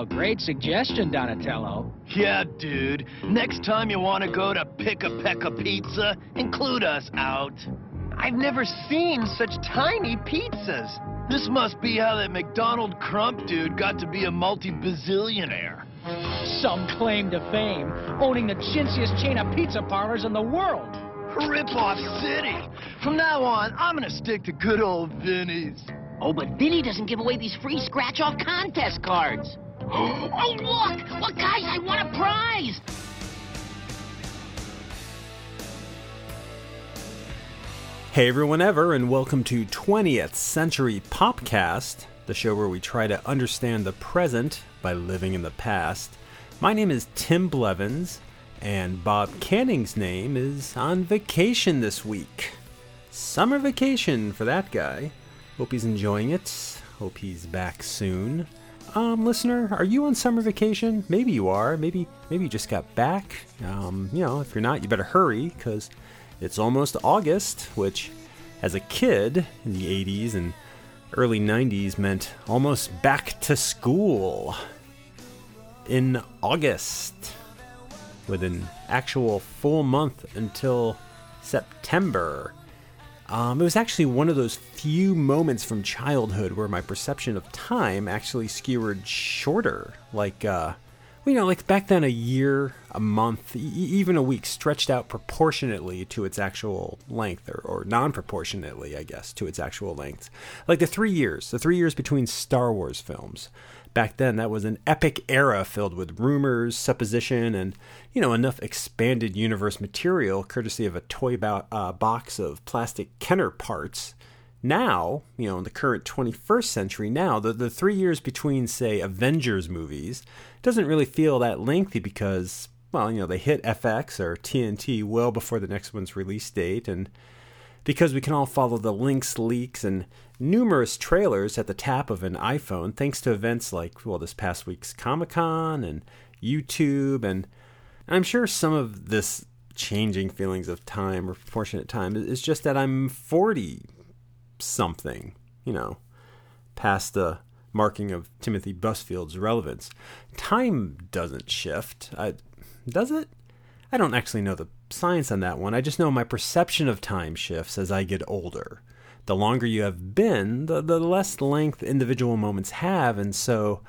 Wow, great suggestion, Donatello. Yeah, dude. Next time you want to go to Pick a Pecca Pizza, include us out. I've never seen such tiny pizzas. This must be how that McDonald Crump dude got to be a multi-bazillionaire. Some claim to fame, owning the chintziest chain of pizza parlors in the world. Rip-off city. From now on, I'm gonna stick to good old Vinny's. Oh, but Vinny doesn't give away these free scratch-off contest cards. Oh, look! Look, guys, I won a prize! Hey everyone ever and welcome to 20th Century Popcast, the show where we try to understand the present by living in the past. My name is Tim Blevins and Bob Canning's name is on vacation this week. Summer vacation for that guy. Hope he's enjoying it. Hope he's back soon. Um, listener, are you on summer vacation? Maybe you are. Maybe maybe you just got back. Um, you know, if you're not, you better hurry because it's almost August, which, as a kid in the 80s and early 90s, meant almost back to school in August, with an actual full month until September. Um, it was actually one of those few moments from childhood where my perception of time actually skewered shorter. Like, uh, you know, like back then, a year, a month, e- even a week stretched out proportionately to its actual length, or, or non proportionately, I guess, to its actual length. Like the three years, the three years between Star Wars films. Back then, that was an epic era filled with rumors, supposition, and, you know, enough expanded universe material courtesy of a toy bo- uh, box of plastic Kenner parts. Now, you know, in the current 21st century, now, the, the three years between, say, Avengers movies doesn't really feel that lengthy because, well, you know, they hit FX or TNT well before the next one's release date, and because we can all follow the links, leaks, and numerous trailers at the tap of an iPhone thanks to events like, well, this past week's Comic Con and YouTube, and I'm sure some of this changing feelings of time or proportionate time is just that I'm 40 something, you know, past the marking of Timothy Busfield's relevance. Time doesn't shift. I, does it? I don't actually know the science on that one. I just know my perception of time shifts as I get older. The longer you have been, the, the less length individual moments have. And so,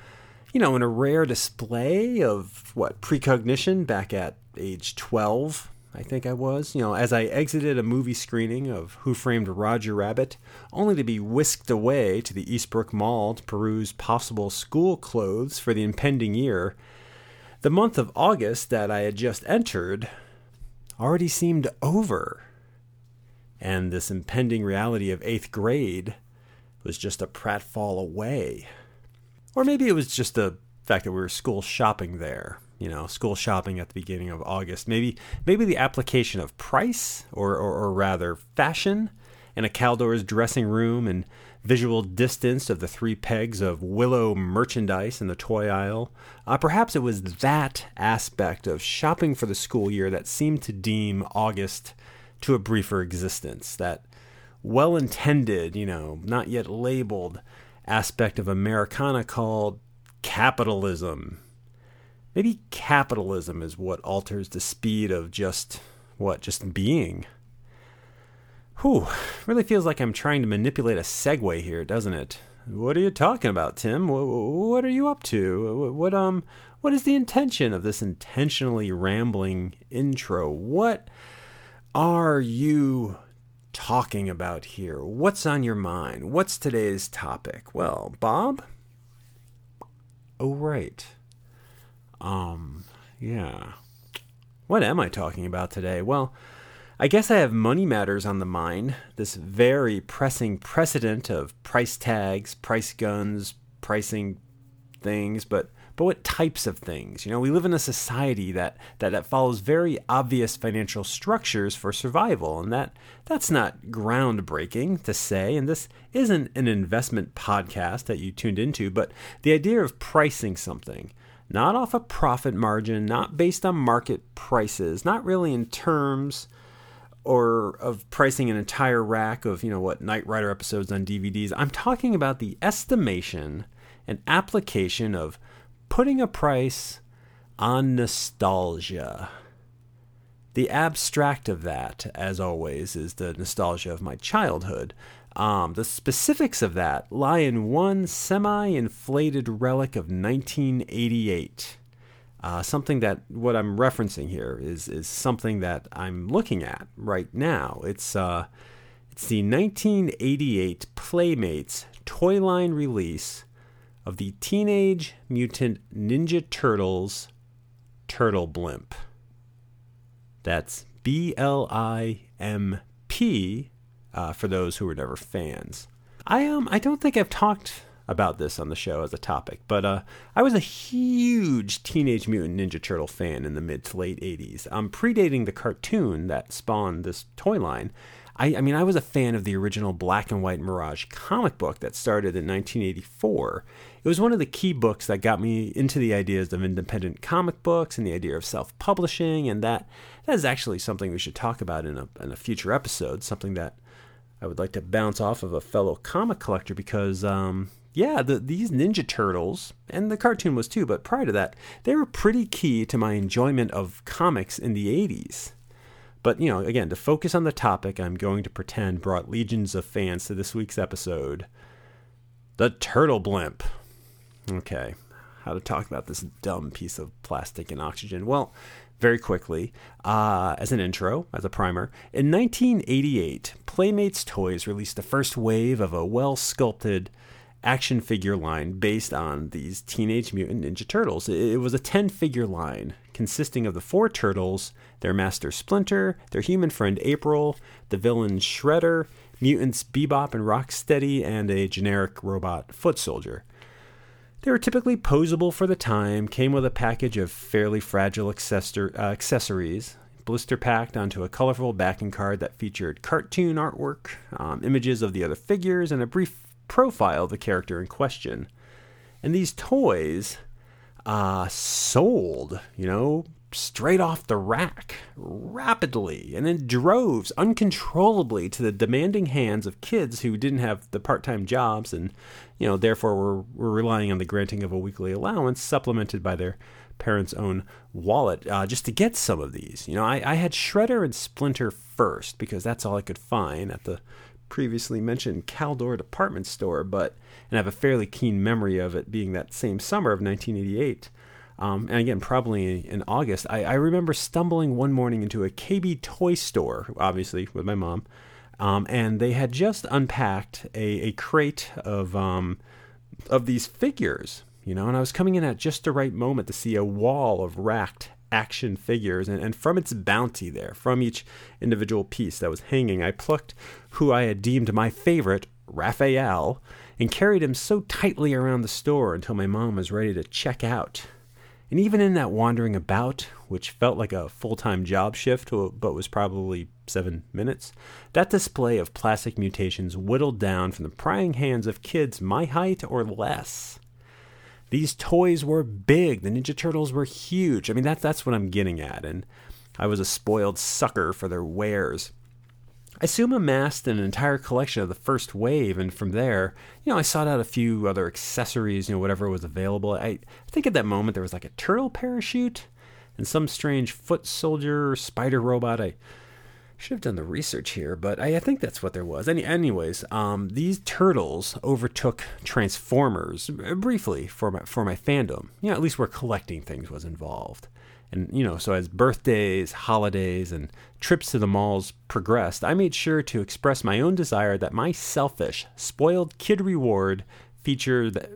you know, in a rare display of what, precognition back at age 12, I think I was, you know, as I exited a movie screening of Who Framed Roger Rabbit, only to be whisked away to the Eastbrook Mall to peruse possible school clothes for the impending year, the month of August that I had just entered already seemed over. And this impending reality of eighth grade was just a pratfall away. Or maybe it was just the fact that we were school shopping there you know, school shopping at the beginning of August. Maybe maybe the application of price or, or, or rather fashion in a Caldor's dressing room and visual distance of the three pegs of willow merchandise in the toy aisle. Uh, perhaps it was that aspect of shopping for the school year that seemed to deem August to a briefer existence. That well intended, you know, not yet labeled aspect of Americana called capitalism Maybe capitalism is what alters the speed of just what just being. Whew, really feels like I'm trying to manipulate a segue here, doesn't it? What are you talking about, Tim? What are you up to? What um what is the intention of this intentionally rambling intro? What are you talking about here? What's on your mind? What's today's topic? Well, Bob? Oh, right. Um, yeah. What am I talking about today? Well, I guess I have money matters on the mind, this very pressing precedent of price tags, price guns, pricing things, but but what types of things? You know, we live in a society that, that, that follows very obvious financial structures for survival, and that that's not groundbreaking to say. And this isn't an investment podcast that you tuned into, but the idea of pricing something, not off a profit margin, not based on market prices, not really in terms or of pricing an entire rack of, you know, what Knight Rider episodes on DVDs. I'm talking about the estimation and application of putting a price on nostalgia. The abstract of that, as always, is the nostalgia of my childhood. Um, the specifics of that lie in one semi inflated relic of 1988. Uh, something that what I'm referencing here is is something that I'm looking at right now. It's uh, it's the 1988 Playmates toy line release of the Teenage Mutant Ninja Turtles Turtle Blimp. That's B L I M P uh, for those who were never fans. I um I don't think I've talked about this on the show as a topic, but uh, I was a huge Teenage Mutant Ninja Turtle fan in the mid to late 80s. Um, predating the cartoon that spawned this toy line, I, I, mean, I was a fan of the original black and white Mirage comic book that started in 1984. It was one of the key books that got me into the ideas of independent comic books and the idea of self publishing, and that, that is actually something we should talk about in a, in a future episode, something that I would like to bounce off of a fellow comic collector because, um, yeah, the, these Ninja Turtles, and the cartoon was too, but prior to that, they were pretty key to my enjoyment of comics in the 80s. But, you know, again, to focus on the topic, I'm going to pretend brought legions of fans to this week's episode The Turtle Blimp. Okay, how to talk about this dumb piece of plastic and oxygen. Well, very quickly, uh, as an intro, as a primer, in 1988, Playmates Toys released the first wave of a well sculpted action figure line based on these Teenage Mutant Ninja Turtles. It was a 10 figure line consisting of the four turtles, their master Splinter, their human friend April, the villain Shredder, mutants Bebop and Rocksteady, and a generic robot foot soldier. They were typically posable for the time, came with a package of fairly fragile accessor- uh, accessories, blister packed onto a colorful backing card that featured cartoon artwork, um, images of the other figures, and a brief profile of the character in question. And these toys uh, sold, you know, straight off the rack, rapidly, and in droves, uncontrollably, to the demanding hands of kids who didn't have the part time jobs and, you know, therefore were, were relying on the granting of a weekly allowance supplemented by their parents' own wallet uh, just to get some of these. You know, I, I had Shredder and Splinter first because that's all I could find at the previously mentioned Caldor department store, but and I have a fairly keen memory of it being that same summer of 1988. Um, and again, probably in August, I, I, remember stumbling one morning into a KB toy store, obviously with my mom, um, and they had just unpacked a, a crate of um, of these figures, you know, and I was coming in at just the right moment to see a wall of racked action figures, and, and from its bounty there, from each individual piece that was hanging, I plucked who I had deemed my favorite, Raphael, and carried him so tightly around the store until my mom was ready to check out. And even in that wandering about, which felt like a full time job shift, but was probably seven minutes, that display of plastic mutations whittled down from the prying hands of kids my height or less. These toys were big. The Ninja Turtles were huge. I mean, that's that's what I'm getting at. And I was a spoiled sucker for their wares. I soon amassed an entire collection of the first wave, and from there, you know, I sought out a few other accessories, you know, whatever was available. I, I think at that moment there was like a turtle parachute and some strange foot soldier spider robot. I should have done the research here, but I, I think that's what there was. Any, anyways, um, these turtles overtook Transformers uh, briefly for my for my fandom. You know, at least where collecting things was involved. And you know, so as birthdays, holidays, and trips to the malls progressed, I made sure to express my own desire that my selfish, spoiled kid reward feature that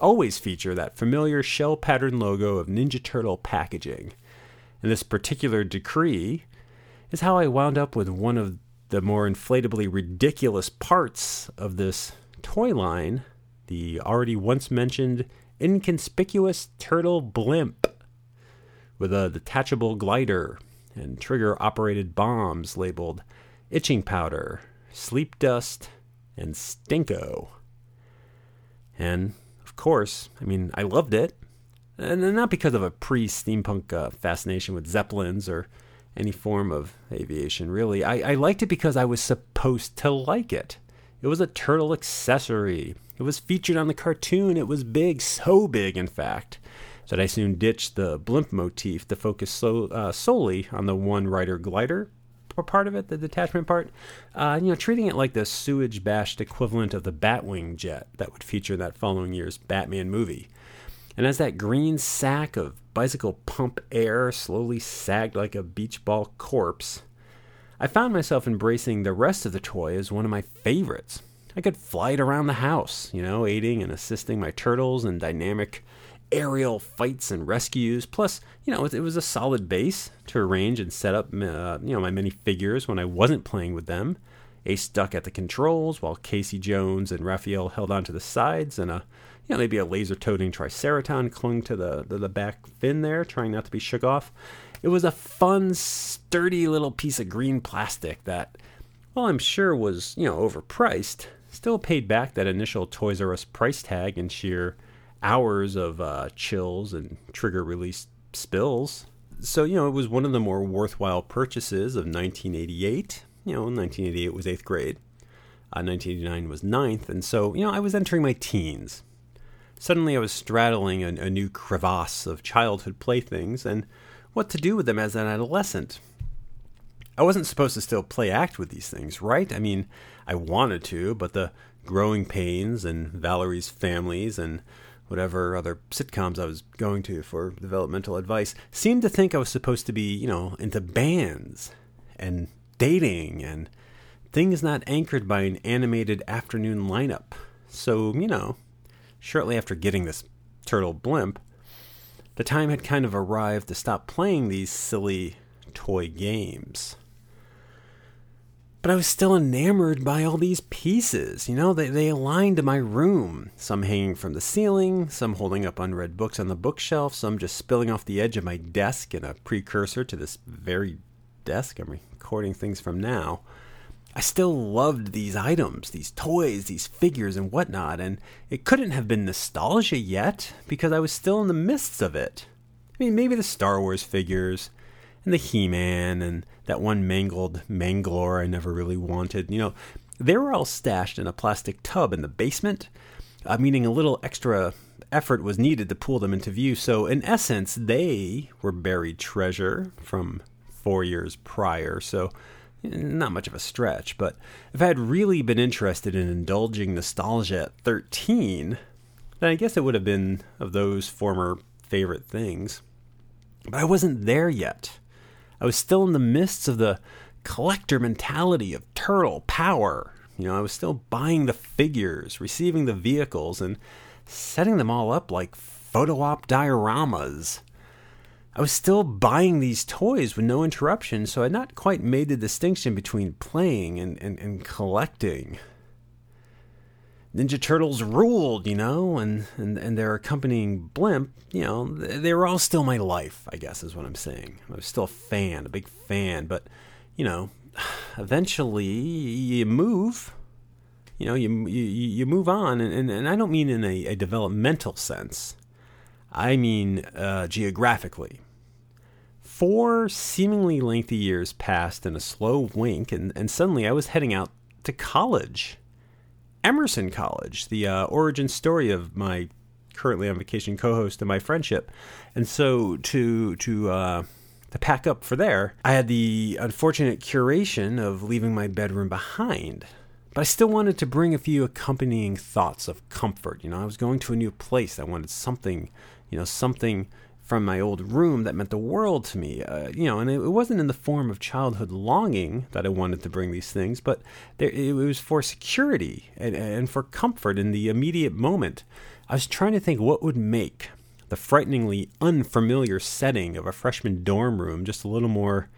always feature that familiar shell pattern logo of Ninja Turtle packaging. And this particular decree is how I wound up with one of the more inflatably ridiculous parts of this toy line the already once mentioned inconspicuous turtle blimp with a detachable glider and trigger operated bombs labeled itching powder, sleep dust, and stinko. And of course, I mean, I loved it. And not because of a pre steampunk uh, fascination with zeppelins or any form of aviation, really. I, I liked it because I was supposed to like it. It was a turtle accessory. It was featured on the cartoon. It was big, so big, in fact. that I soon ditched the blimp motif to focus so, uh, solely on the one rider glider part of it, the detachment part, uh, you know, treating it like the sewage bashed equivalent of the Batwing jet that would feature that following year's Batman movie. And as that green sack of bicycle pump air slowly sagged like a beach ball corpse, I found myself embracing the rest of the toy as one of my favorites. I could fly it around the house, you know, aiding and assisting my turtles in dynamic aerial fights and rescues. Plus, you know, it was a solid base to arrange and set up, uh, you know, my many figures when I wasn't playing with them. Ace Duck at the controls while Casey Jones and Raphael held onto the sides, and a, you know, maybe a laser-toting Triceraton clung to the, the, the back fin there, trying not to be shook off. It was a fun, sturdy little piece of green plastic that, while I'm sure was, you know, overpriced, still paid back that initial Toys R Us price tag in sheer hours of uh, chills and trigger release spills. So, you know, it was one of the more worthwhile purchases of 1988. You know, 1988 was eighth grade, uh, 1989 was ninth, and so, you know, I was entering my teens. Suddenly, I was straddling a, a new crevasse of childhood playthings and what to do with them as an adolescent. I wasn't supposed to still play act with these things, right? I mean, I wanted to, but the growing pains and Valerie's families and whatever other sitcoms I was going to for developmental advice, seemed to think I was supposed to be, you know, into bands and dating and things not anchored by an animated afternoon lineup. So, you know, shortly after getting this turtle blimp, the time had kind of arrived to stop playing these silly toy games but I was still enamored by all these pieces. You know, they, they aligned to my room. Some hanging from the ceiling, some holding up unread books on the bookshelf, some just spilling off the edge of my desk in a precursor to this very desk I'm recording things from now. I still loved these items, these toys, these figures, and whatnot, and it couldn't have been nostalgia yet because I was still in the midst of it. I mean, maybe the Star Wars figures, and the He Man and that one mangled Manglor I never really wanted. You know, they were all stashed in a plastic tub in the basement, uh, meaning a little extra effort was needed to pull them into view. So, in essence, they were buried treasure from four years prior. So, not much of a stretch. But if I had really been interested in indulging nostalgia at 13, then I guess it would have been of those former favorite things. But I wasn't there yet. I was still in the midst of the collector mentality of turtle power. You know, I was still buying the figures, receiving the vehicles, and setting them all up like photo op dioramas. I was still buying these toys with no interruption, so I had not quite made the distinction between playing and, and, and collecting. Ninja Turtles ruled, you know, and, and, and their accompanying blimp, you know, they were all still my life, I guess is what I'm saying. I was still a fan, a big fan, but, you know, eventually you move, you know, you, you, you move on, and, and, and I don't mean in a, a developmental sense, I mean uh, geographically. Four seemingly lengthy years passed in a slow wink, and, and suddenly I was heading out to college Emerson College, the uh, origin story of my currently on vacation co-host and my friendship. And so to to uh, to pack up for there, I had the unfortunate curation of leaving my bedroom behind. But I still wanted to bring a few accompanying thoughts of comfort. You know, I was going to a new place. I wanted something, you know, something from my old room that meant the world to me. Uh, you know, and it, it, wasn't in the form of childhood longing that I wanted to bring these things, but there, it was for security and, and for comfort in the immediate moment. I was trying to think what would make the frighteningly unfamiliar setting of a freshman dorm room just a little more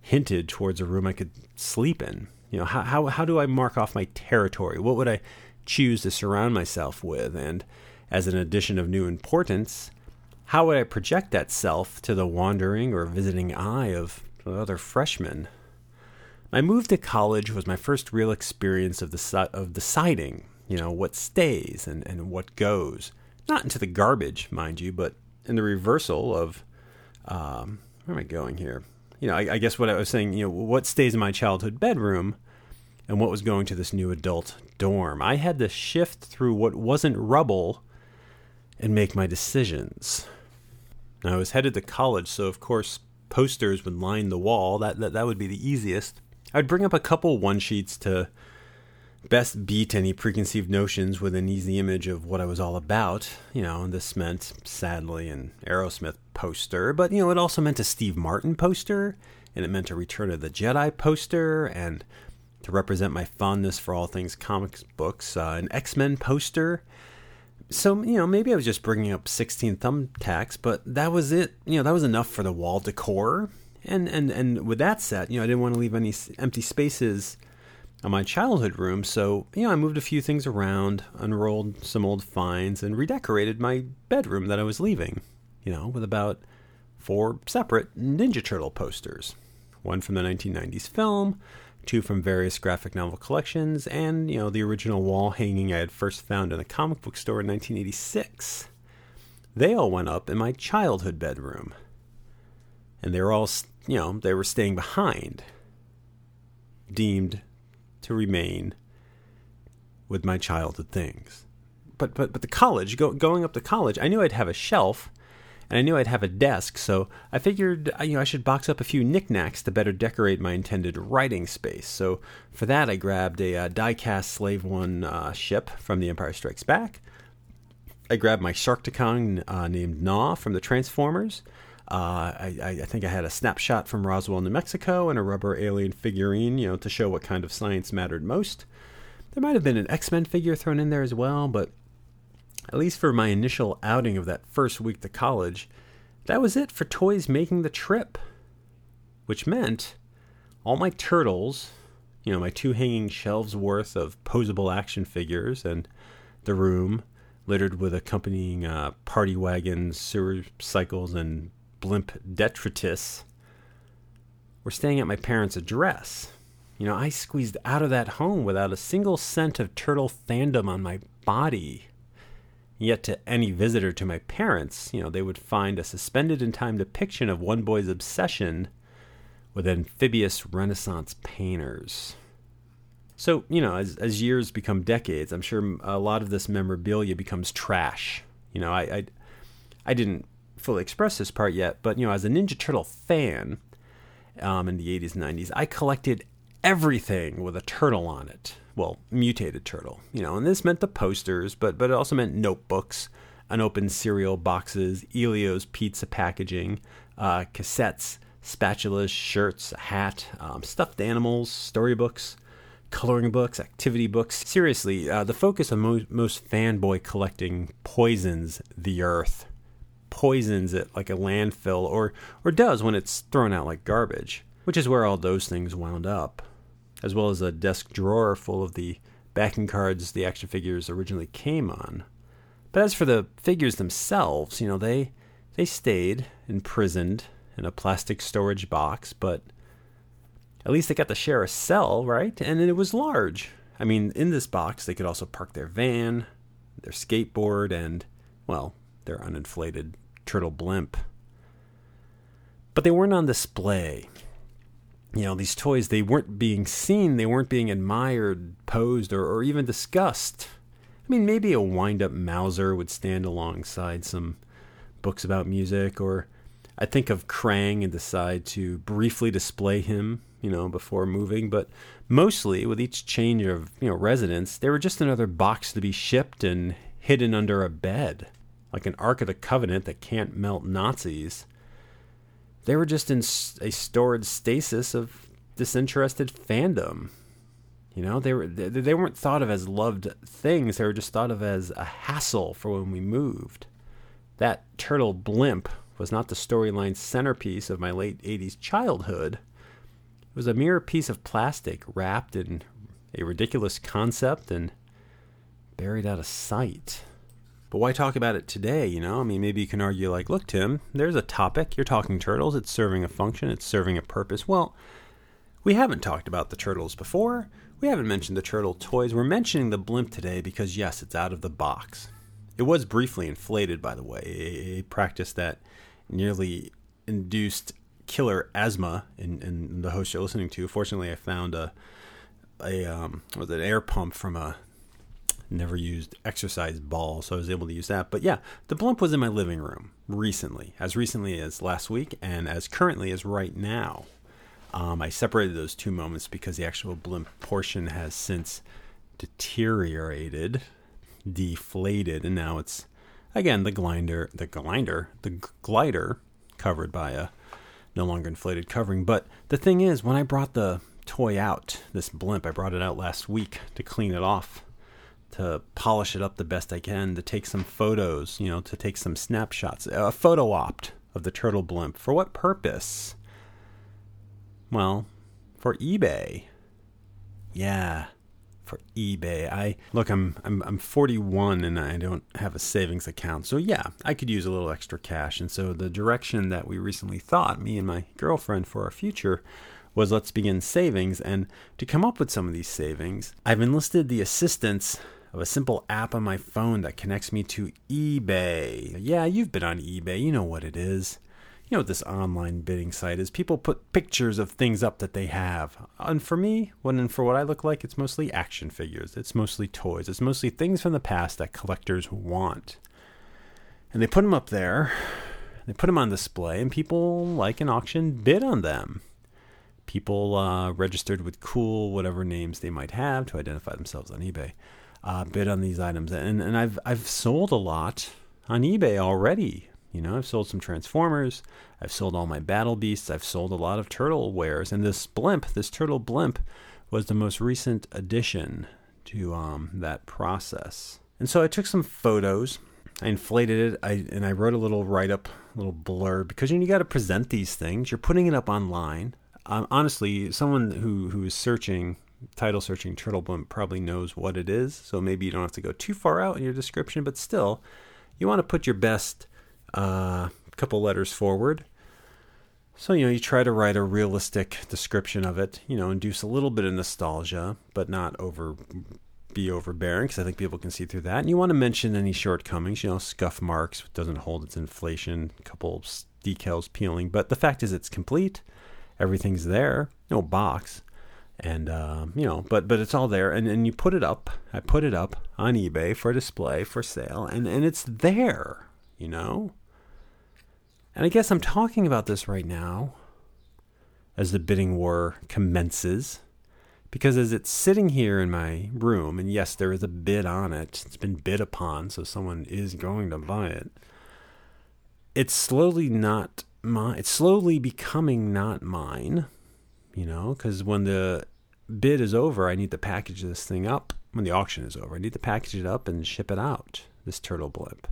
hinted towards a room I could sleep in. You know, how, how, how do I mark off my territory? What would I choose to surround myself with? And as an addition of new importance, how would I project that self to the wandering or visiting eye of other freshmen? My move to college was my first real experience of, the, of deciding, you know, what stays and, and what goes. Not into the garbage, mind you, but in the reversal of, um, where am I going here? You know, I, I guess what I was saying, you know, what stays in my childhood bedroom and what was going to this new adult dorm. I had to shift through what wasn't rubble and make my decisions. Now, I was headed to college, so of course posters would line the wall. That that, that would be the easiest. I'd bring up a couple one sheets to best beat any preconceived notions with an easy image of what I was all about. You know, and this meant sadly an Aerosmith poster, but you know, it also meant a Steve Martin poster, and it meant a Return of the Jedi poster, and to represent my fondness for all things comics books, uh, an X Men poster. So, you know, maybe I was just bringing up 16 thumbtacks, but that was it. You know, that was enough for the wall decor. And, and, and with that set, you know, I didn't want to leave any empty spaces on my childhood room. So, you know, I moved a few things around, unrolled some old finds, and redecorated my bedroom that I was leaving, you know, with about four separate Ninja Turtle posters one from the 1990s film, two from various graphic novel collections, and, you know, the original wall hanging I had first found in a comic book store in 1986. They all went up in my childhood bedroom. And they were all, you know, they were staying behind, deemed to remain with my childhood things. But but but the college, go, going up to college, I knew I'd have a shelf and I knew I'd have a desk, so I figured uh, you know I should box up a few knickknacks to better decorate my intended writing space. So for that, I grabbed a uh, die-cast Slave One uh, ship from The Empire Strikes Back. I grabbed my Sharkticon uh, named Gnaw from the Transformers. Uh, I, I, think I had a snapshot from Roswell, New Mexico, and a rubber alien figurine, you know, to show what kind of science mattered most. There might have been an X Men figure thrown in there as well, but at least for my initial outing of that first week to college, that was it for toys making the trip. Which meant all my turtles, you know, my two hanging shelves worth of posable action figures, and the room littered with accompanying uh, party wagons, sewer cycles, and blimp detritus, were staying at my parents' address. You know, I squeezed out of that home without a single cent of turtle fandom on my body. Yet to any visitor to my parents, you know, they would find a suspended in time depiction of one boy's obsession with amphibious Renaissance painters. So, you know, as, as years become decades, I'm sure a lot of this memorabilia becomes trash. You know, I, I, I didn't fully express this part yet, but, you know, as a Ninja Turtle fan um, in the 80s and 90s, I collected everything with a turtle on it well, mutated turtle, you know, and this meant the posters, but but it also meant notebooks, unopened cereal boxes, Elio's pizza packaging, uh, cassettes, spatulas, shirts, a hat, um, stuffed animals, storybooks, coloring books, activity books. Seriously, uh, the focus of mo- most fanboy collecting poisons the earth, poisons it like a landfill, or or does when it's thrown out like garbage, which is where all those things wound up as well as a desk drawer full of the backing cards the action figures originally came on. But as for the figures themselves, you know, they they stayed imprisoned in a plastic storage box, but at least they got to share a cell, right? And it was large. I mean, in this box, they could also park their van, their skateboard, and, well, their uninflated turtle blimp. But they weren't on display you know, these toys, they weren't being seen, they weren't being admired, posed, or, or even discussed. I mean, maybe a wind up Mouser would stand alongside some books about music, or I think of Krang and decide to briefly display him, you know, before moving. But mostly, with each change of, you know, residence, they were just another box to be shipped and hidden under a bed, like an Ark of the Covenant that can't melt Nazis. They were just in a stored stasis of disinterested fandom. You know, they were they weren't thought of as loved things. They were just thought of as a hassle for when we moved. That turtle blimp was not the storyline centerpiece of my late 80s childhood. It was a mere piece of plastic wrapped in a ridiculous concept and buried out of sight. But why talk about it today, you know? I mean, maybe you can argue, like, look, Tim, there's a topic. You're talking turtles. It's serving a function, it's serving a purpose. Well, we haven't talked about the turtles before. We haven't mentioned the turtle toys. We're mentioning the blimp today because, yes, it's out of the box. It was briefly inflated, by the way, a, practice that nearly induced killer asthma in, in the host you're listening to. Fortunately, I found a a um, was an air pump from a never used exercise ball, so I was able to use that. But yeah, the blimp was in my living room recently, as recently as last week, and as currently as right now. Um, I separated those two moments because the actual blimp portion has since deteriorated, deflated, and now it's again the glider, the glider, the glider covered by a no longer inflated covering. But the thing is, when I brought the toy out, this blimp, I brought it out last week to clean it off, to polish it up the best I can, to take some photos, you know, to take some snapshots, a photo opt of the turtle blimp. For what purpose? Well, for eBay. Yeah, for eBay. I look, I'm I'm I'm 41 and I don't have a savings account. So yeah, I could use a little extra cash. And so the direction that we recently thought, me and my girlfriend for our future, was let's begin savings and to come up with some of these savings, I've enlisted the assistance of a simple app on my phone that connects me to eBay. Yeah, you've been on eBay, you know what it is you know what this online bidding site is. People put pictures of things up that they have. And for me, when and for what I look like, it's mostly action figures. It's mostly toys. It's mostly things from the past that collectors want. And they put them up there. They put them on display, and people like an auction bid on them. People uh, registered with cool whatever names they might have to identify themselves on eBay uh, bid on these items, and and I've I've sold a lot on eBay already. You know, I've sold some Transformers. I've sold all my Battle Beasts. I've sold a lot of turtle wares. And this blimp, this turtle blimp, was the most recent addition to um, that process. And so I took some photos. I inflated it, I, and I wrote a little write up, a little blurb, because you, know, you got to present these things. You're putting it up online. Um, honestly, someone who, who is searching, title searching Turtle Blimp probably knows what it is. So maybe you don't have to go too far out in your description, but still, you want to put your best uh, couple letters forward. So, you know, you try to write a realistic description of it, you know, induce a little bit of nostalgia, but not over be overbearing because I think people can see through that. And you want to mention any shortcomings, you know, scuff marks, doesn't hold its inflation, couple decals peeling. But the fact is, it's complete. Everything's there, no box, and um, you know, but but it's all there. And and you put it up. I put it up on eBay for display for sale, and and it's there. You know, and I guess I'm talking about this right now as the bidding war commences. Because as it's sitting here in my room, and yes, there is a bid on it, it's been bid upon, so someone is going to buy it. It's slowly not mine. It's slowly becoming not mine, you know, because when the bid is over, I need to package this thing up. When the auction is over, I need to package it up and ship it out, this turtle blimp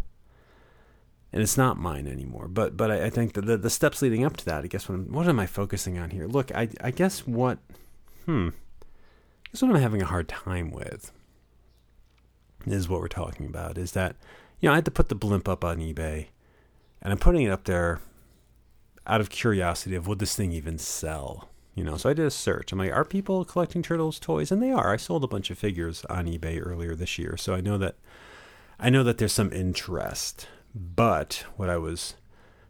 and it's not mine anymore. But but I, I think the, the, the steps leading up to that, I guess what I'm, what am I focusing on here? Look, I I guess what hmm, I guess what I'm having a hard time with is what we're talking about is that you know I had to put the blimp up on eBay, and I'm putting it up there out of curiosity of would this thing even sell. You know, so I did a search. I'm like, are people collecting turtles toys? And they are. I sold a bunch of figures on eBay earlier this year, so I know that I know that there's some interest. But what I was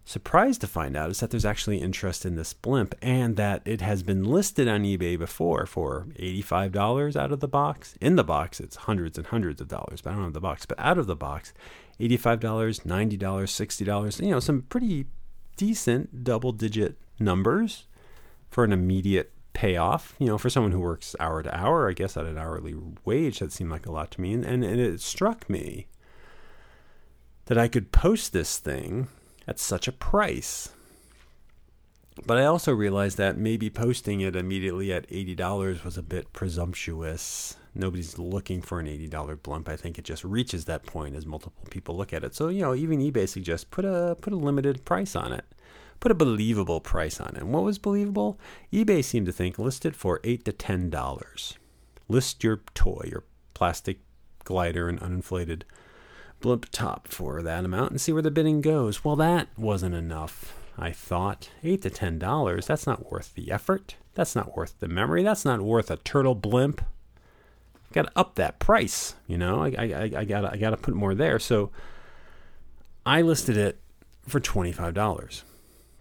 surprised to find out is that there's actually interest in this blimp and that it has been listed on eBay before for $85 out of the box. In the box, it's hundreds and hundreds of dollars, but I don't have the box. But out of the box, $85, $90, $60, you know, some pretty decent double digit numbers for an immediate payoff. You know, for someone who works hour to hour, I guess at an hourly wage, that seemed like a lot to me. And, and, and it struck me that I could post this thing at such a price. But I also realized that maybe posting it immediately at $80 was a bit presumptuous. Nobody's looking for an $80 blimp. I think it just reaches that point as multiple people look at it. So, you know, even eBay suggests put a put a limited price on it. Put a believable price on it. And what was believable? eBay seemed to think list it for 8 to $10. List your toy, your plastic glider and uninflated blimp top for that amount and see where the bidding goes. Well, that wasn't enough, I thought. Eight to ten dollars, that's not worth the effort. That's not worth the memory. That's not worth a turtle blimp. I gotta up that price, you know. I, I, I gotta I gotta put more there. So I listed it for twenty five dollars,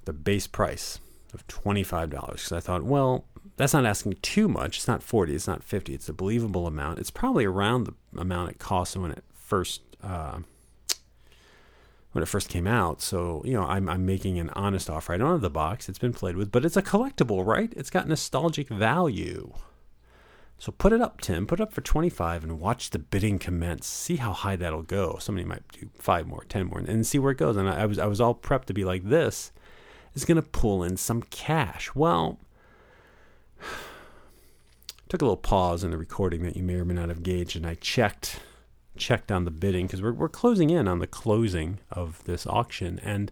the base price of twenty five dollars. Because I thought, well, that's not asking too much. It's not 40, it's not 50. It's a believable amount. It's probably around the amount it cost when it first uh, when it first came out. So, you know, I'm, I'm making an honest offer. I don't have the box. It's been played with, but it's a collectible, right? It's got nostalgic value. So put it up, Tim. Put it up for 25 and watch the bidding commence. See how high that'll go. Somebody might do five more, 10 more, and see where it goes. And I, I was I was all prepped to be like, this is going to pull in some cash. Well, took a little pause in the recording that you may or may not have gauged, and I checked checked on the bidding because we're we're closing in on the closing of this auction, and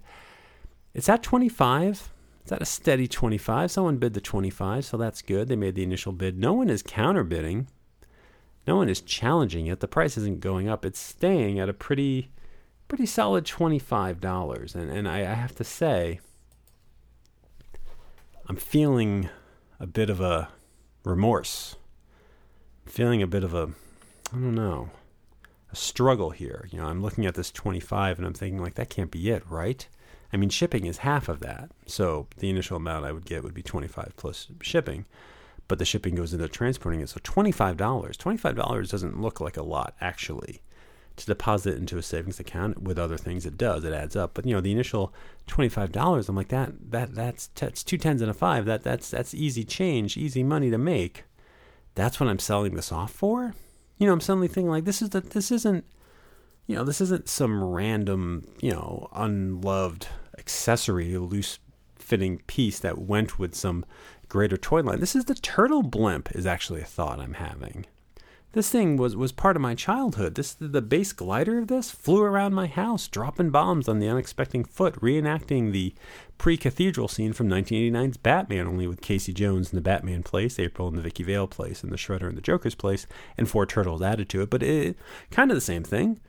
it's at 25. It's at a steady 25. Someone bid the 25, so that's good. They made the initial bid. No one is counterbidding. No one is challenging it. The price isn't going up. It's staying at a pretty pretty solid $25. And and I, I have to say I'm feeling a bit of a remorse. I'm feeling a bit of a I don't know, a struggle here. You know, I'm looking at this 25 and I'm thinking like that can't be it, right? I mean, shipping is half of that. So the initial amount I would get would be 25 plus shipping, but the shipping goes into transporting it. So $25. $25 doesn't look like a lot actually. To deposit into a savings account with other things, it does. It adds up. But you know, the initial twenty-five dollars, I'm like that. That that's that's two tens and a five. That that's that's easy change, easy money to make. That's what I'm selling this off for. You know, I'm suddenly thinking like this is that this isn't you know, this isn't some random, you know, unloved accessory, loose fitting piece that went with some greater toy line. This is the turtle blimp is actually a thought I'm having. This thing was, was part of my childhood. This the base glider of this flew around my house, dropping bombs on the unexpected foot, reenacting the pre-cathedral scene from 1989's Batman, only with Casey Jones in the Batman place, April in the Vicki Vale place, and the Shredder in the Joker's place, and four turtles added to it. But it kind of the same thing.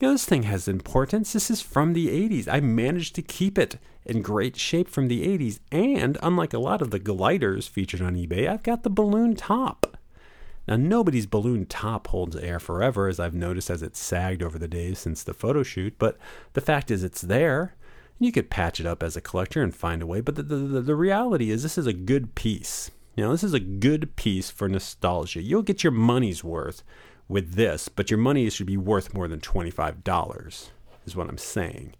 You know, this thing has importance. This is from the 80s. I managed to keep it in great shape from the 80s. And unlike a lot of the gliders featured on eBay, I've got the balloon top. Now, nobody's balloon top holds air forever, as I've noticed as it's sagged over the days since the photo shoot, but the fact is it's there. You could patch it up as a collector and find a way, but the, the, the reality is this is a good piece. You know, this is a good piece for nostalgia. You'll get your money's worth with this, but your money should be worth more than $25, is what I'm saying.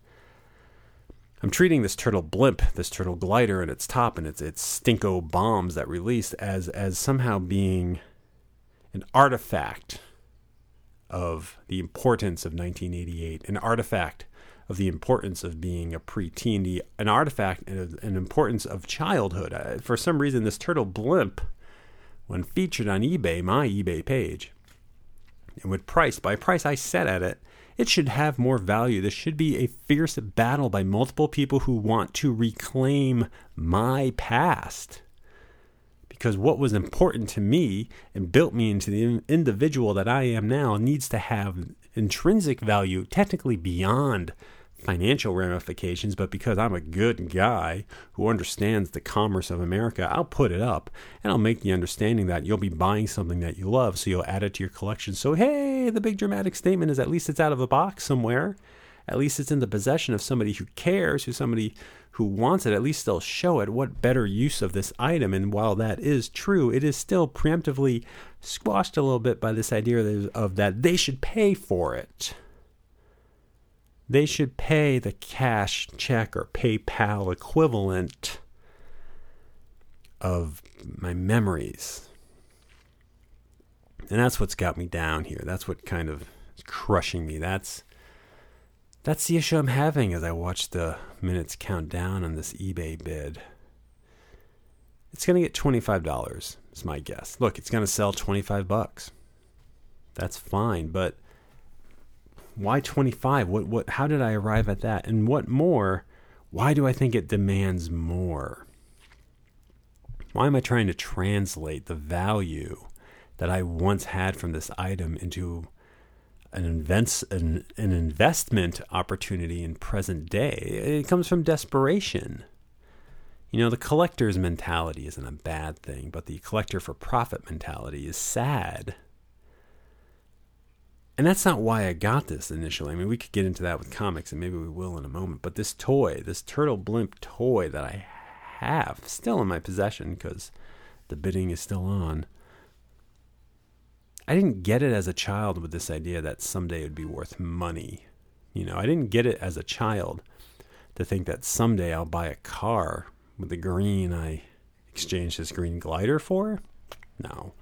I'm treating this turtle blimp, this turtle glider, and its top and its its stinko bombs that released as as somehow being an artifact of the importance of 1988, an artifact of the importance of being a preteen, an artifact and an importance of childhood. Uh, for some reason, this turtle blimp, when featured on eBay, my eBay page, and with price, by price I set at it, it should have more value. This should be a fierce battle by multiple people who want to reclaim my past. Because what was important to me and built me into the individual that I am now needs to have intrinsic value, technically beyond financial ramifications, but because I'm a good guy who understands the commerce of America, I'll put it up and I'll make the understanding that you'll be buying something that you love, so you'll add it to your collection. So, hey, the big dramatic statement is at least it's out of a box somewhere. At least it's in the possession of somebody who cares, who somebody who wants it. At least they'll show it what better use of this item. And while that is true, it is still preemptively squashed a little bit by this idea of that they should pay for it they should pay the cash check or PayPal equivalent of my memories. And that's what's got me down here. That's what kind of is crushing me. That's that's the issue I'm having as I watch the minutes count down on this eBay bid. It's going to get $25 is my guess. Look, it's going to sell 25 bucks. That's fine, but why 25? What what how did I arrive at that? And what more? Why do I think it demands more? Why am I trying to translate the value that I once had from this item into an, invents, an, an investment opportunity in present day? It comes from desperation. You know, the collector's mentality isn't a bad thing, but the collector for profit mentality is sad. And that's not why I got this initially. I mean, we could get into that with comics, and maybe we will in a moment. But this toy, this turtle blimp toy that I have still in my possession, because The bidding is still on. I didn't get it as a child with this idea that someday it would be worth money. You know, I didn't get it as a child to think that someday I'll buy a car with the green I exchanged this green glider for. No.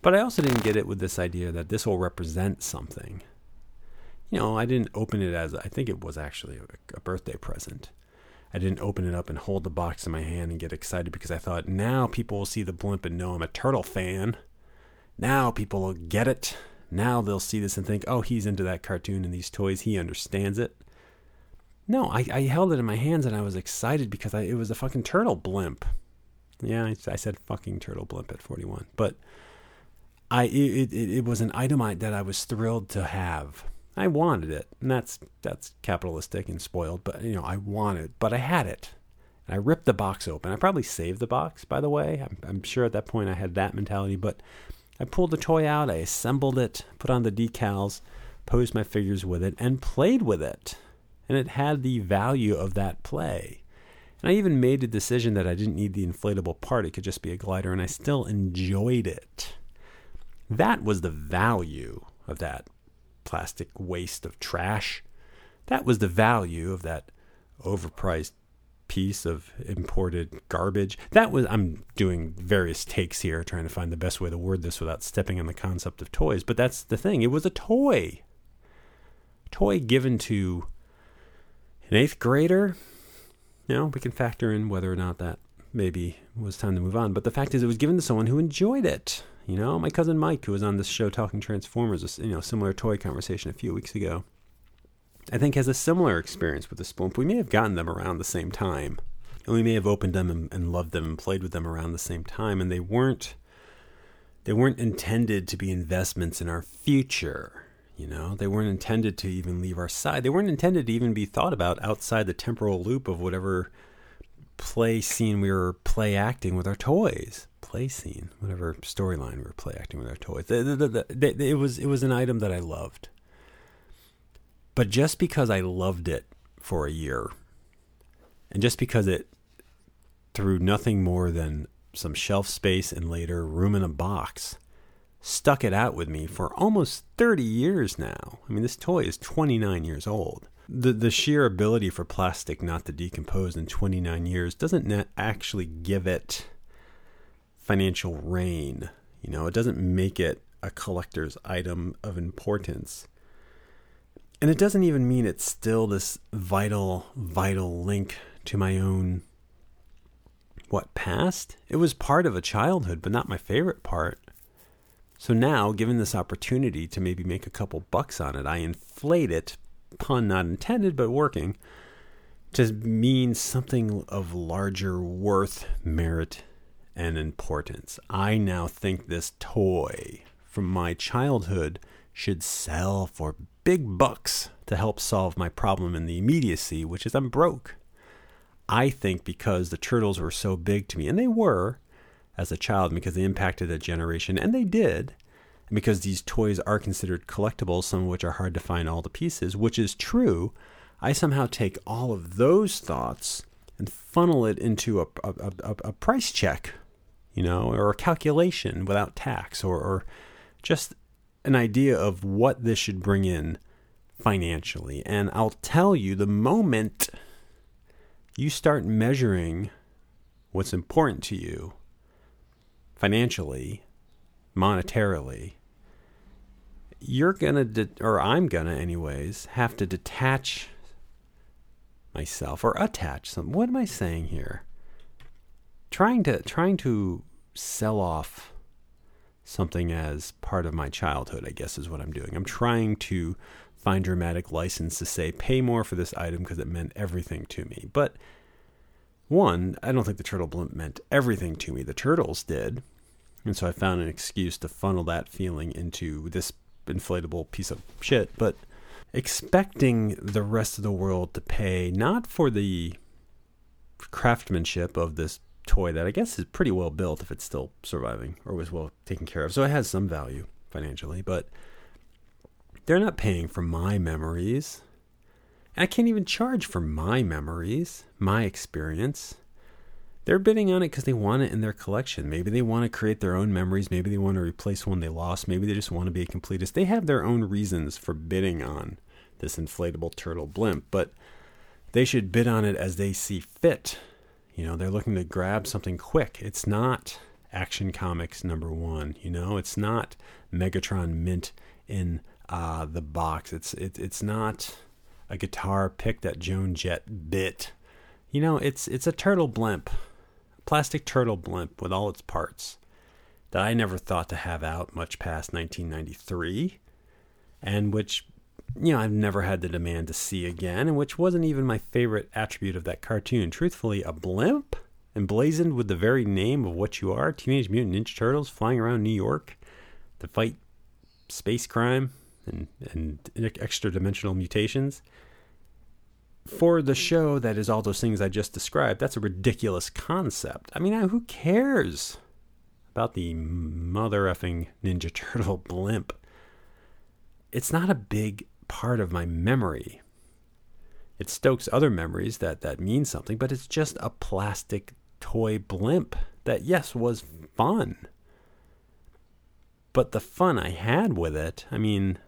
But I also didn't get it with this idea that this will represent something. You know, I didn't open it as, I think it was actually a, a birthday present. I didn't open it up and hold the box in my hand and get excited because I thought now people will see the blimp and know I'm a turtle fan. Now people will get it. Now they'll see this and think, oh, he's into that cartoon and these toys. He understands it. No, I, I held it in my hands and I was excited because I, it was a fucking turtle blimp. Yeah, I, I said fucking turtle blimp at 41. But I it, it, it was an item I, that I was thrilled to have. I wanted it, and that's that's capitalistic and spoiled. But you know, I wanted, but I had it. And I ripped the box open. I probably saved the box, by the way. I'm, I'm sure at that point I had that mentality. But I pulled the toy out, I assembled it, put on the decals, posed my figures with it, and played with it. And it had the value of that play. And I even made a decision that I didn't need the inflatable part, it could just be a glider, and I still enjoyed it. That was the value of that plastic waste of trash. That was the value of that overpriced piece of imported garbage. That was I'm doing various takes here trying to find the best way to word this without stepping on the concept of toys, but that's the thing. It was a toy. Toy given to an 8th grader. You know, we can factor in whether or not that maybe was time to move on, but the fact is it was given to someone who enjoyed it. You know, my cousin Mike who was on this show talking Transformers, you know, similar toy conversation a few weeks ago I think has a similar experience with the Sploomp. We may have gotten them around the same time. And we may have opened them and, and loved them and played with them around the same time. And they weren't they weren't intended to be investments in our future. You know, they weren't intended to even leave our side. They weren't intended to even be thought about outside the temporal loop of whatever play scene we were play acting with our toys. Play scene, whatever storyline we were play acting with our toys. It was it was an item that I loved. But just because I loved it for a year, and just because it threw nothing more than some shelf space and later room in a box, stuck it out with me for almost 30 years now. I mean, this toy is 29 years old. The, the sheer ability for plastic not to decompose in 29 years doesn't actually give it financial reign. You know, it doesn't make it a collector's item of importance. And it doesn't even mean it's still this vital, vital link to my own, what, past? It was part of a childhood, but not my favorite part. So now, given this opportunity to maybe make a couple bucks on it, I inflate it, pun not intended, but working, to mean something of larger worth, merit, and importance. I now think this toy from my childhood should sell for big bucks to help solve my problem in the immediacy, which is I'm broke. I think because the turtles were so big to me, and they were as a child because they impacted a generation, and they did, and because these toys are considered collectibles, some of which are hard to find all the pieces, which is true, I somehow take all of those thoughts and funnel it into a, a, a, a price check, you know, or a calculation without tax, or, or just an idea of what this should bring in financially. And I'll tell you the moment you start measuring what's important to you financially, monetarily, you're going to, de- or I'm going to, anyways, have to detach myself or attach some. What am I saying here? Trying to, trying to sell off something as part of my childhood, I guess is what I'm doing. I'm trying to find dramatic license to say, pay more for this item because it meant everything to me. But one, I don't think the turtle blimp meant everything to me. The turtles did. And so I found an excuse to funnel that feeling into this inflatable piece of shit. But expecting the rest of the world to pay not for the craftsmanship of this toy that I guess is pretty well built if it's still surviving or was well taken care of. So it has some value financially, but they're not paying for my memories. I can't even charge for my memories, my experience. they're bidding on it because they want it in their collection. Maybe they want to create their own memories. Maybe they want to replace one they lost. Maybe they just want to be a completist. They have their own reasons for bidding on this inflatable turtle blimp, but they should bid on it as they see fit. You know, they're looking to grab something quick. It's not Action Comics number one. You know, it's not Megatron Mint in uh, the box. It's it, it's not a guitar pick that Joan Jett bit. You know, it's it's a turtle blimp plastic turtle blimp with all its parts that I never thought to have out much past 1993, and which, you know, I've never had the demand to see again, and which wasn't even my favorite attribute of that cartoon. Truthfully, a blimp emblazoned with the very name of what you are Teenage Mutant Ninja Turtles flying around New York to fight space crime and, and extra dimensional mutations for the show that is all those things I just described, that's a ridiculous concept. I mean, who cares about the mother effing Ninja Turtle blimp? It's not a big part of my memory. It stokes other memories that, that means something, but it's just a plastic toy blimp that, yes, was fun. But the fun I had with it, I mean,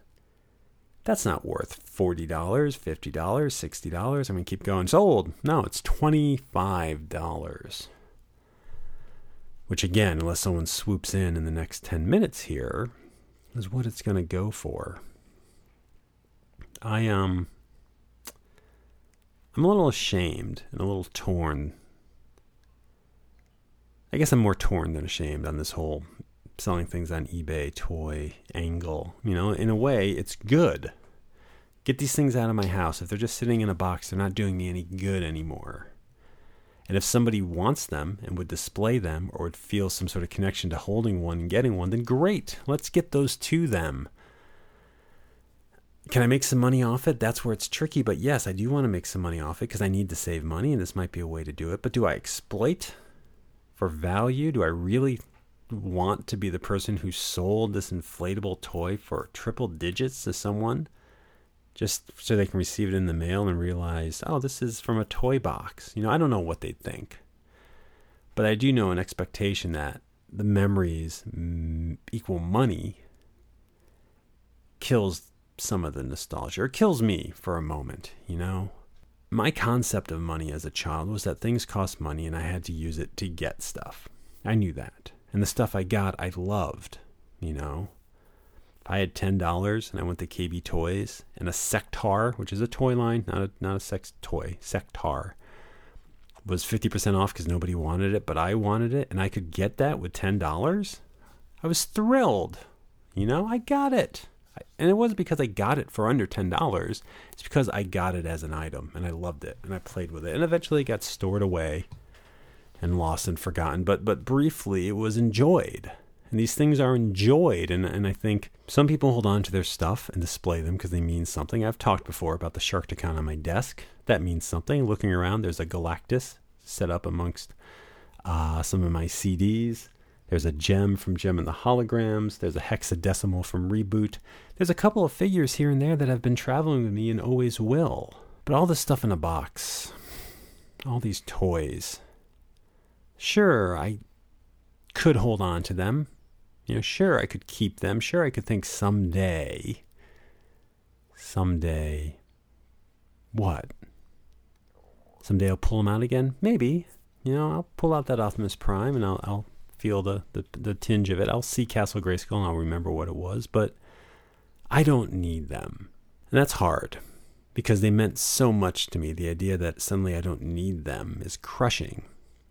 that's not worth $40, $50, $60. I mean, keep going. Sold. No, it's $25. Which, again, unless someone swoops in in the next 10 minutes here, is what it's going to go for. I, um, I'm a little ashamed and a little torn. I guess I'm more torn than ashamed on this whole selling things on eBay toy angle. You know, in a way, it's good. Get these things out of my house. If they're just sitting in a box, they're not doing me any good anymore. And if somebody wants them and would display them or would feel some sort of connection to holding one and getting one, then great. Let's get those to them. Can I make some money off it? That's where it's tricky. But yes, I do want to make some money off it because I need to save money and this might be a way to do it. But do I exploit for value? Do I really want to be the person who sold this inflatable toy for triple digits to someone just so they can receive it in the mail and realize, oh, this is from a toy box. You know, I don't know what they'd think. But I do know an expectation that the memories equal money kills some of the nostalgia, or kills me for a moment, you know? My concept of money as a child was that things cost money and I had to use it to get stuff. I knew that. And the stuff I got, I loved, you know. If I had ten dollars and I went to KB Toys and a Sectaur, which is a toy line, not a not a sex toy, Sectaur, was fifty percent off because nobody wanted it, but I wanted it, and I could get that with ten dollars. I was thrilled. You know, I got it. And it wasn't because I got it for under $10. It's because I got it as an item and I loved it and I played with it. And eventually it got stored away and lost and forgotten, but but briefly it was enjoyed. And these things are enjoyed, and, and I think some people hold on to their stuff and display them because they mean something. I've talked before about the shark Sharkticon on my desk. That means something. Looking around, there's a Galactus set up amongst uh, some of my CDs. There's a gem from Jem and the Holograms. There's a hexadecimal from Reboot. There's a couple of figures here and there that have been traveling with me and always will. But all this stuff in a box, all these toys, Sure, I could hold on to them. You know, sure, I could keep them. Sure, I could think someday, someday, what? Someday I'll pull them out again? Maybe. You know, I'll pull out that Optimus Prime and I'll, I'll feel the, the, the tinge of it. I'll see Castle Grayskull and I'll remember what it was, but I don't need them. And that's hard because they meant so much to me. The idea that suddenly I don't need them is crushing.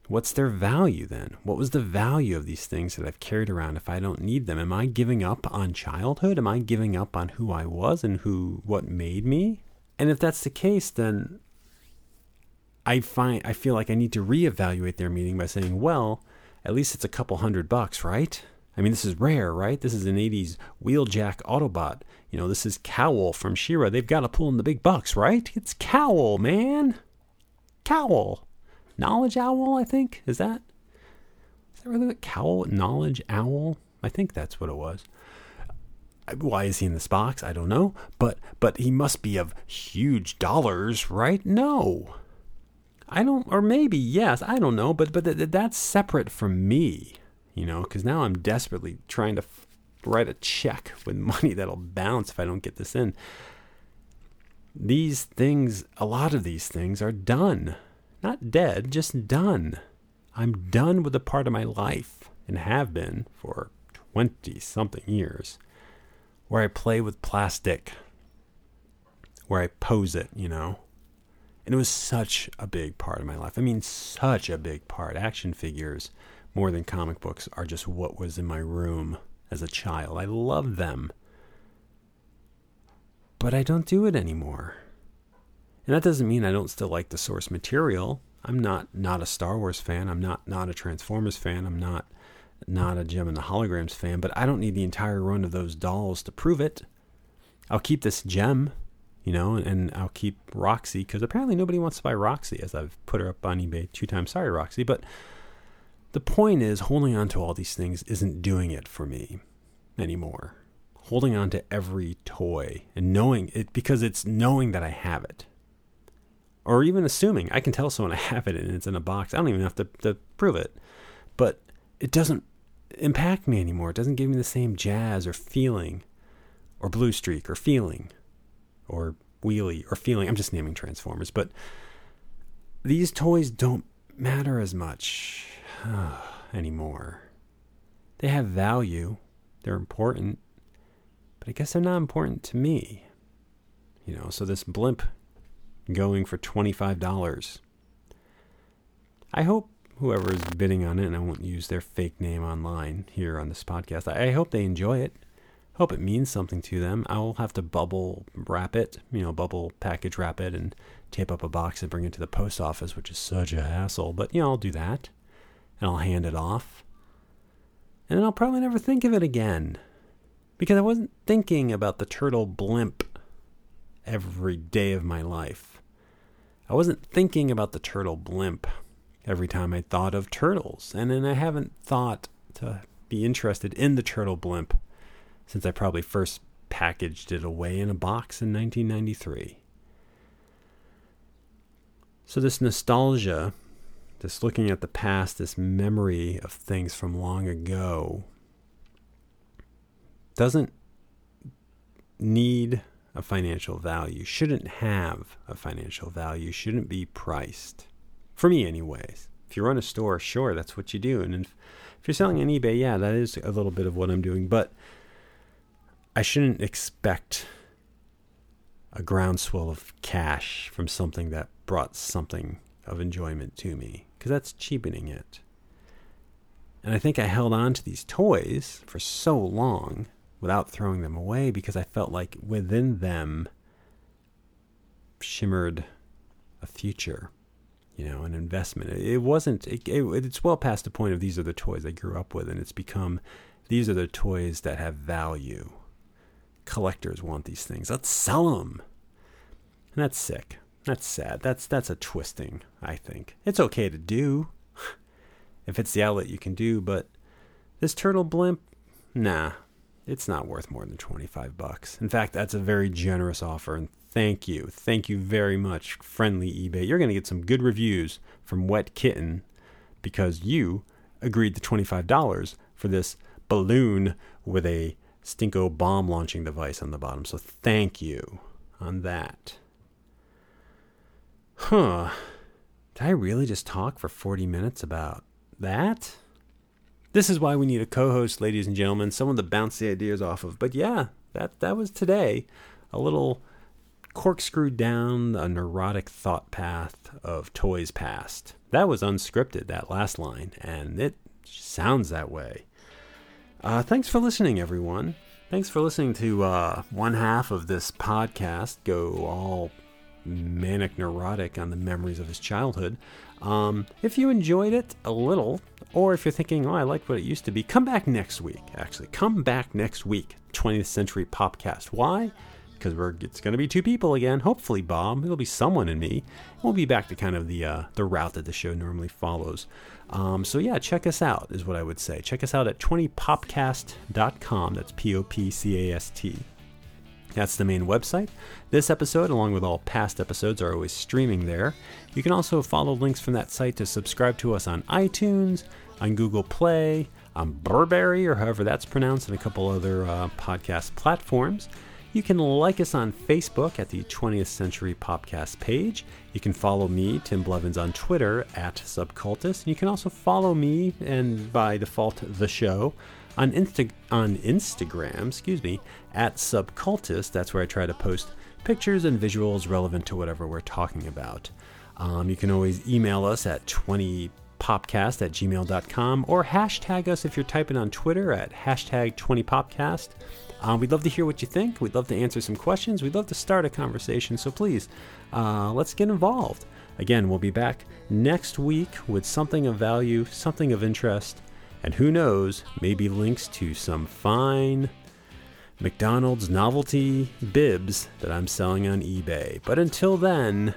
What's their value then? What was the value of these things that I've carried around if I don't need them? Am I giving up on childhood? Am I giving up on who I was and who what made me? And if that's the case, then I find I feel like I need to reevaluate their meaning by saying, well, at least it's a couple hundred bucks, right? I mean, this is rare, right? This is an 80s Wheeljack Autobot. You know, this is Kowl from She-Ra. They've got to pull in the big bucks, right? It's Kowl, man. Kowl. Knowledge Owl, I think. Is that? Is that really what Kowl? Knowledge Owl? I think that's what it was. Why is he in this box? I don't know. But but he must be of huge dollars, right? No. I don't, or maybe yes, I don't know, but but th- that's separate from me, you know, because now I'm desperately trying to f- write a check with money that'll bounce if I don't get this in. These things, a lot of these things are done, not dead, just done. I'm done with a part of my life and have been for 20 something years where I play with plastic, where I pose it, you know. And it was such a big part of my life. I mean, such a big part. Action figures, more than comic books, are just what was in my room as a child. I love them. But I don't do it anymore. And that doesn't mean I don't still like the source material. I'm not not a Star Wars fan. I'm not not a Transformers fan. I'm not not a Jem and the Holograms fan, but I don't need the entire run of those dolls to prove it. I'll keep this Jem, you know, and I'll keep Roxy because apparently nobody wants to buy Roxy, as I've put her up on eBay two times. Sorry, Roxy, but the point is holding on to all these things isn't doing it for me anymore. Holding on to every toy and knowing it because it's knowing that I have it or even assuming I can tell someone I have it and it's in a box. I don't even have to, to prove it, but it doesn't impact me anymore. It doesn't give me the same jazz or feeling, or blue streak or feeling, or wheelie or feeling. I'm just naming Transformers, but these toys don't matter as much anymore. They have value, they're important, but I guess they're not important to me. You know, so this blimp going for $25. I hope whoever is bidding on it, and I won't use their fake name online here on this podcast, I hope they enjoy it. Hope it means something to them. I will have to bubble wrap it, you know, bubble package wrap it and tape up a box and bring it to the post office, which is such a hassle. But, you know, I'll do that and I'll hand it off. And then I'll probably never think of it again because I wasn't thinking about the turtle blimp every day of my life. I wasn't thinking about the turtle blimp every time I thought of turtles, and then I haven't thought to be interested in the turtle blimp since I probably first packaged it away in a box in 1993. So, this nostalgia, this looking at the past, this memory of things from long ago, doesn't need a financial value, shouldn't have a financial value, shouldn't be priced. For me, anyways. If you run a store, sure, that's what you do. And if, if you're selling on eBay, yeah, that is a little bit of what I'm doing. But I shouldn't expect a groundswell of cash from something that brought something of enjoyment to me, because that's cheapening it. And I think I held on to these toys for so long without throwing them away because I felt like within them shimmered a future, you know, an investment. It wasn't, it, it, it's well past the point of these are the toys I grew up with, and it's become these are the toys that have value. Collectors want these things. Let's sell them. And that's sick. That's sad. That's that's a twisting, I think. It's okay to do if it's the outlet you can do, but this turtle blimp, nah, it's not worth more than 25 bucks. In fact, that's a very generous offer and thank you. Thank you very much, friendly eBay. You're going to get some good reviews from Wet Kitten because you agreed to $25 for this balloon with a Stinko bomb launching device on the bottom. So thank you on that. Huh. Did I really just talk for 40 minutes about that? This is why we need a co-host, ladies and gentlemen, someone to bounce the ideas off of. But yeah, that that was today. A little corkscrewed down a neurotic thought path of toys past. That was unscripted, that last line, and it sounds that way. Uh, thanks for listening, everyone. Thanks for listening to uh, one half of this podcast go all manic neurotic on the memories of his childhood. Um, if you enjoyed it a little, or if you're thinking, oh, I liked what it used to be, come back next week, actually. Come back next week, 20th Century Popcast. Why? Because we're it's going to be two people again. Hopefully, Bob. It'll be someone and me. We'll be back to kind of the uh, the route that the show normally follows. Um, so yeah, check us out is what I would say. Check us out at 20popcast.com. That's P O P C A S T. That's the main website. This episode, along with all past episodes, are always streaming there. You can also follow links from that site to subscribe to us on iTunes, on Google Play, on Burberry, or however that's pronounced, and a couple other uh, podcast platforms. You can like us on Facebook at the 20th Century Popcast page. You can follow me, Tim Blevins, on Twitter at Subcultist. And you can also follow me, and by default, the show, on, Insta- on Instagram, excuse me, at Subcultist. That's where I try to post pictures and visuals relevant to whatever we're talking about. Um, you can always email us at 20popcast at gmail.com or hashtag us if you're typing on Twitter at hashtag 20popcast. Uh, we'd love to hear what you think. We'd love to answer some questions. We'd love to start a conversation. So please, uh, let's get involved. Again, we'll be back next week with something of value, something of interest, and who knows, maybe links to some fine McDonald's novelty bibs that I'm selling on eBay. But until then,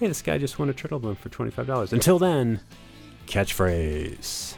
hey, this guy just won a turtle bone for $25. Until then, catchphrase.